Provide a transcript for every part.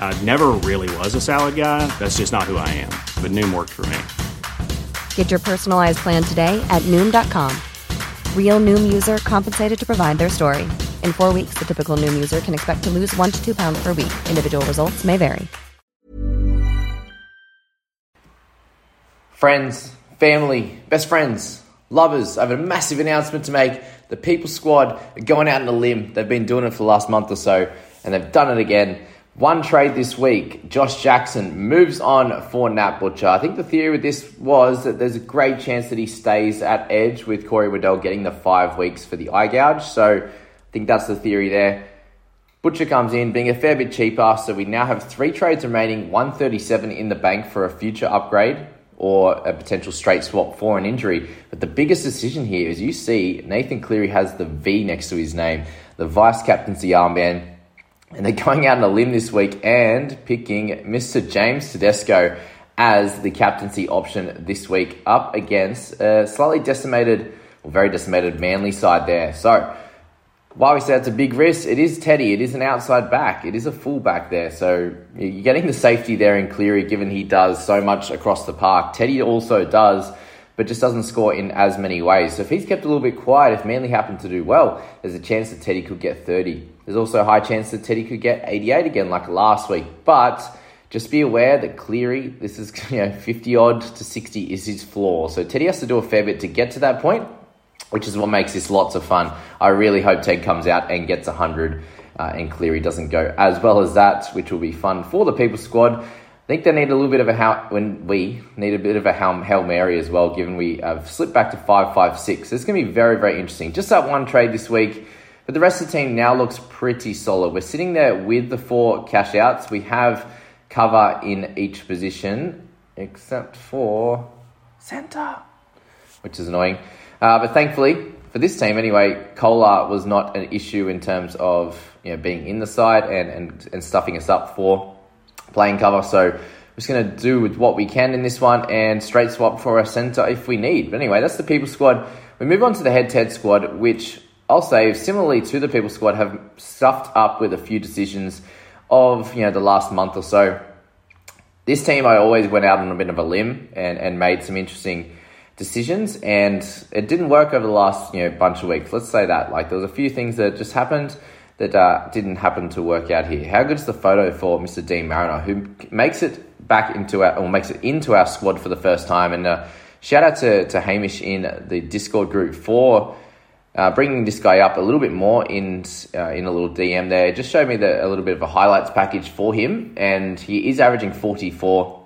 I never really was a salad guy. That's just not who I am. But Noom worked for me. Get your personalized plan today at Noom.com. Real Noom user compensated to provide their story. In four weeks, the typical Noom user can expect to lose one to two pounds per week. Individual results may vary. Friends, family, best friends, lovers, I have a massive announcement to make. The People Squad are going out on a limb. They've been doing it for the last month or so, and they've done it again. One trade this week, Josh Jackson moves on for Nat Butcher. I think the theory with this was that there's a great chance that he stays at edge with Corey Waddell getting the five weeks for the eye gouge. So I think that's the theory there. Butcher comes in being a fair bit cheaper, so we now have three trades remaining, 137 in the bank for a future upgrade or a potential straight swap for an injury. But the biggest decision here is you see Nathan Cleary has the V next to his name, the vice captaincy armband, and they're going out on a limb this week and picking Mr. James Tedesco as the captaincy option this week up against a slightly decimated, or very decimated Manly side there. So, while we say it's a big risk, it is Teddy. It is an outside back. It is a full back there. So you're getting the safety there in Cleary, given he does so much across the park. Teddy also does, but just doesn't score in as many ways. So if he's kept a little bit quiet, if Manly happen to do well, there's a chance that Teddy could get 30. There's also a high chance that Teddy could get 88 again, like last week. But just be aware that Cleary, this is you know 50 odd to 60 is his floor. So Teddy has to do a fair bit to get to that point which is what makes this lots of fun. I really hope Ted comes out and gets 100 uh, and Cleary doesn't go as well as that, which will be fun for the People Squad. I think they need a little bit of a how when we need a bit of a Hail Mary as well, given we have slipped back to 556. It's going to be very, very interesting. Just that one trade this week, but the rest of the team now looks pretty solid. We're sitting there with the four cash outs. We have cover in each position, except for centre, which is annoying. Uh, but thankfully, for this team anyway, Koula was not an issue in terms of you know being in the side and, and, and stuffing us up for playing cover. So we're just going to do with what we can in this one and straight swap for a centre if we need. But anyway, that's the people squad. We move on to the head to head squad, which I'll say similarly to the people squad have stuffed up with a few decisions of you know the last month or so. This team I always went out on a bit of a limb and, and made some interesting decisions, and it didn't work over the last you know bunch of weeks. Let's say that like there was a few things that just happened that uh, didn't happen to work out here. How good is the photo for Mr. Dean Mariner, who makes it back into our or makes it into our squad for the first time? And uh, shout out to to Hamish in the Discord group for. Uh, bringing this guy up a little bit more in uh, in a little DM there just showed me the, a little bit of a highlights package for him, and he is averaging 44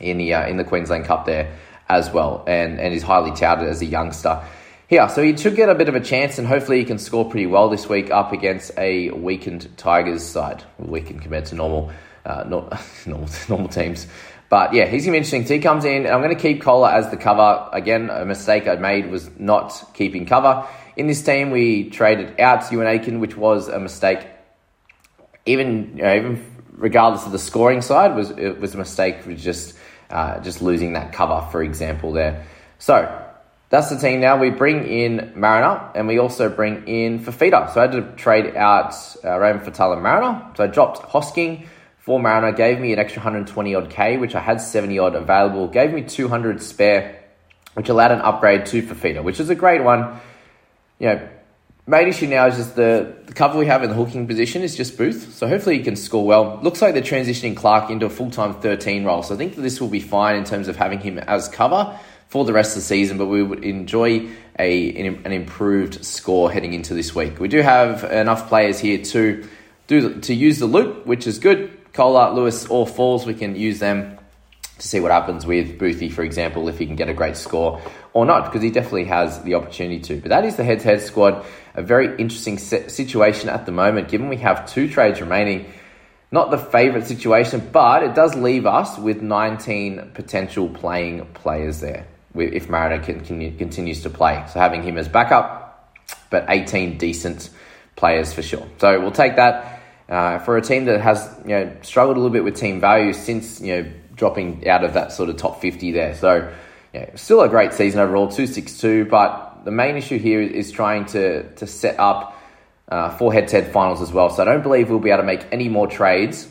in the uh, in the Queensland Cup there as well, and, and is highly touted as a youngster. Yeah, so he should get a bit of a chance, and hopefully he can score pretty well this week up against a weakened Tigers side. Weakened compared to normal, uh, not, normal, normal teams. But yeah, he's going to be interesting. He comes in, and I'm going to keep Koula as the cover. Again, a mistake I made was not keeping cover. In this team, we traded out Euan Aitken, which was a mistake. Even you know, even regardless of the scoring side, was it was a mistake. Was just uh, just losing that cover, for example, there. So that's the team now. We bring in Mariner and we also bring in Fifita. So I had to trade out uh, Raymond Faitala-Mariner. So I dropped Hosking for Mariner, gave me an extra 120 odd K, which I had 70 odd available, gave me 200 spare, which allowed an upgrade to Fifita, which is a great one. You know, main issue now is just the, the cover we have in the hooking position is just Booth. So hopefully he can score well. Looks like they're transitioning Clark into a full time 13 role. So I think this will be fine in terms of having him as cover for the rest of the season, but we would enjoy a, an improved score heading into this week. We do have enough players here to do to use the loop, which is good. Koula, Lewis, or Falls, we can use them to see what happens with Boothie, for example, if he can get a great score or not, because he definitely has the opportunity to. But that is the head to head squad. A very interesting situation at the moment, given we have two trades remaining. Not the favourite situation, but it does leave us with 19 potential playing players there if Mariner can, can, continues to play. So having him as backup, but 18 decent players for sure. So we'll take that. Uh, for a team that has you know struggled a little bit with team value since you know dropping out of that sort of top 50 there. So yeah, still a great season overall, 262. But the main issue here is trying to to set up uh, for head-to-head finals as well. So I don't believe we'll be able to make any more trades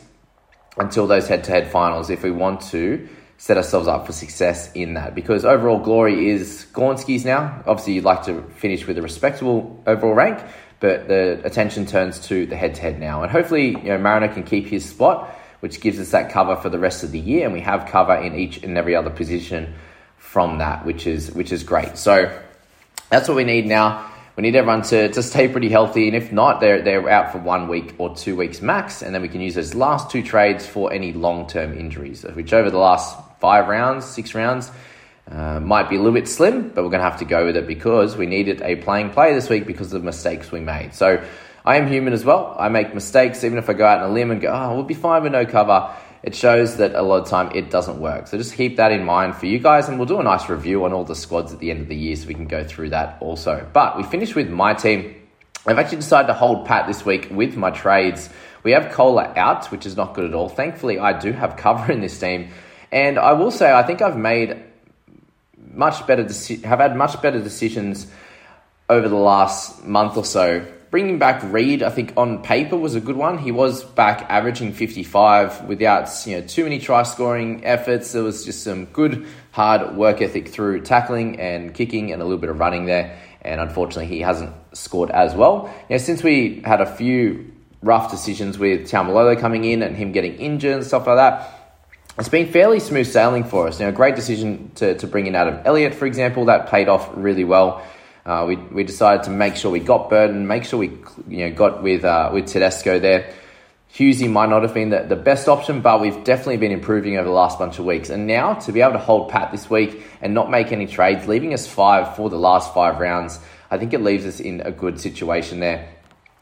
until those head-to-head finals if we want to set ourselves up for success in that. Because overall glory is Gornsky's now. Obviously, you'd like to finish with a respectable overall rank, but the attention turns to the head to head now. And hopefully, you know, Mariner can keep his spot, which gives us that cover for the rest of the year. And we have cover in each and every other position from that, which is which is great. So that's what we need now. We need everyone to, to stay pretty healthy, and if not, they're, they're out for one week or two weeks max, and then we can use those last two trades for any long term injuries, which over the last five rounds, six rounds. Uh, might be a little bit slim, but we're going to have to go with it because we needed a playing player this week because of the mistakes we made. So I am human as well. I make mistakes, even if I go out on a limb and go, oh, we'll be fine with no cover. It shows that a lot of time it doesn't work. So just keep that in mind for you guys, and we'll do a nice review on all the squads at the end of the year so we can go through that also. But we finished with my team. I've actually decided to hold pat this week with my trades. We have Koula out, which is not good at all. Thankfully, I do have cover in this team. And I will say, I think I've made much better, deci- have had much better decisions over the last month or so. Bringing back Reed, I think on paper was a good one. He was back averaging 55 without you know too many try scoring efforts. There was just some good hard work ethic through tackling and kicking and a little bit of running there. And unfortunately, he hasn't scored as well. You know, since we had a few rough decisions with Taumalolo coming in and him getting injured and stuff like that, it's been fairly smooth sailing for us. You know, great decision to, to bring in Adam Elliott, for example, that paid off really well. Uh, we, we decided to make sure we got Burton, make sure we you know got with uh, with Tedesco there. Hughesy might not have been the, the best option, but we've definitely been improving over the last bunch of weeks. And now to be able to hold pat this week and not make any trades, leaving us five for the last five rounds, I think it leaves us in a good situation there.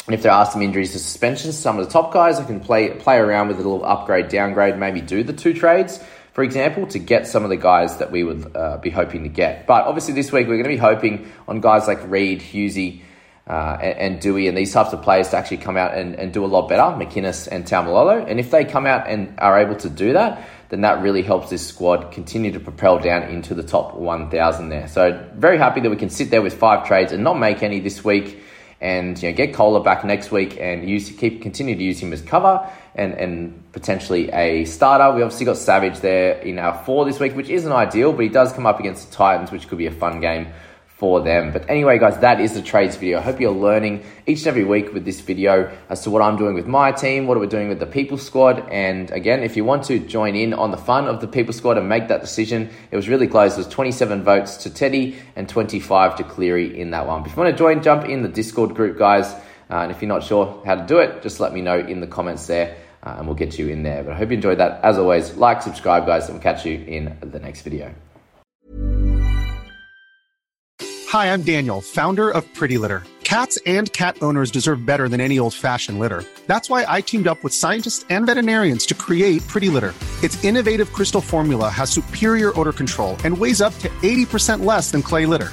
And if there are some injuries to suspensions, some of the top guys, I can play play around with a little upgrade, downgrade, maybe do the two trades, for example, to get some of the guys that we would uh, be hoping to get. But obviously, this week we're going to be hoping on guys like Reed, Hughesy, uh, and, and, Dewey, and these types of players to actually come out and, and do a lot better, McInnes and Taumalolo. And if they come out and are able to do that, then that really helps this squad continue to propel down into the top 1,000 there. So, very happy that we can sit there with five trades and not make any this week and you know get Koula back next week and use keep continue to use him as cover and and potentially a starter. We obviously got Savage there in our four this week, which isn't ideal, but he does come up against the Titans, which could be a fun game for them. But anyway, guys, that is the trades video. I hope you're learning each and every week with this video as to what I'm doing with my team, what we're doing with the People Squad. And again, if you want to join in on the fun of the People Squad and make that decision, it was really close. It was 27 votes to Teddy and 25 to Cleary in that one. But if you want to join, jump in the Discord group, guys. Uh, and if you're not sure how to do it, just let me know in the comments there. Uh, and we'll get you in there. But I hope you enjoyed that. As always, like, subscribe, guys, and we'll catch you in the next video. Hi, I'm Daniel, founder of Pretty Litter. Cats and cat owners deserve better than any old fashioned litter. That's why I teamed up with scientists and veterinarians to create Pretty Litter. Its innovative crystal formula has superior odor control and weighs up to 80% less than clay litter.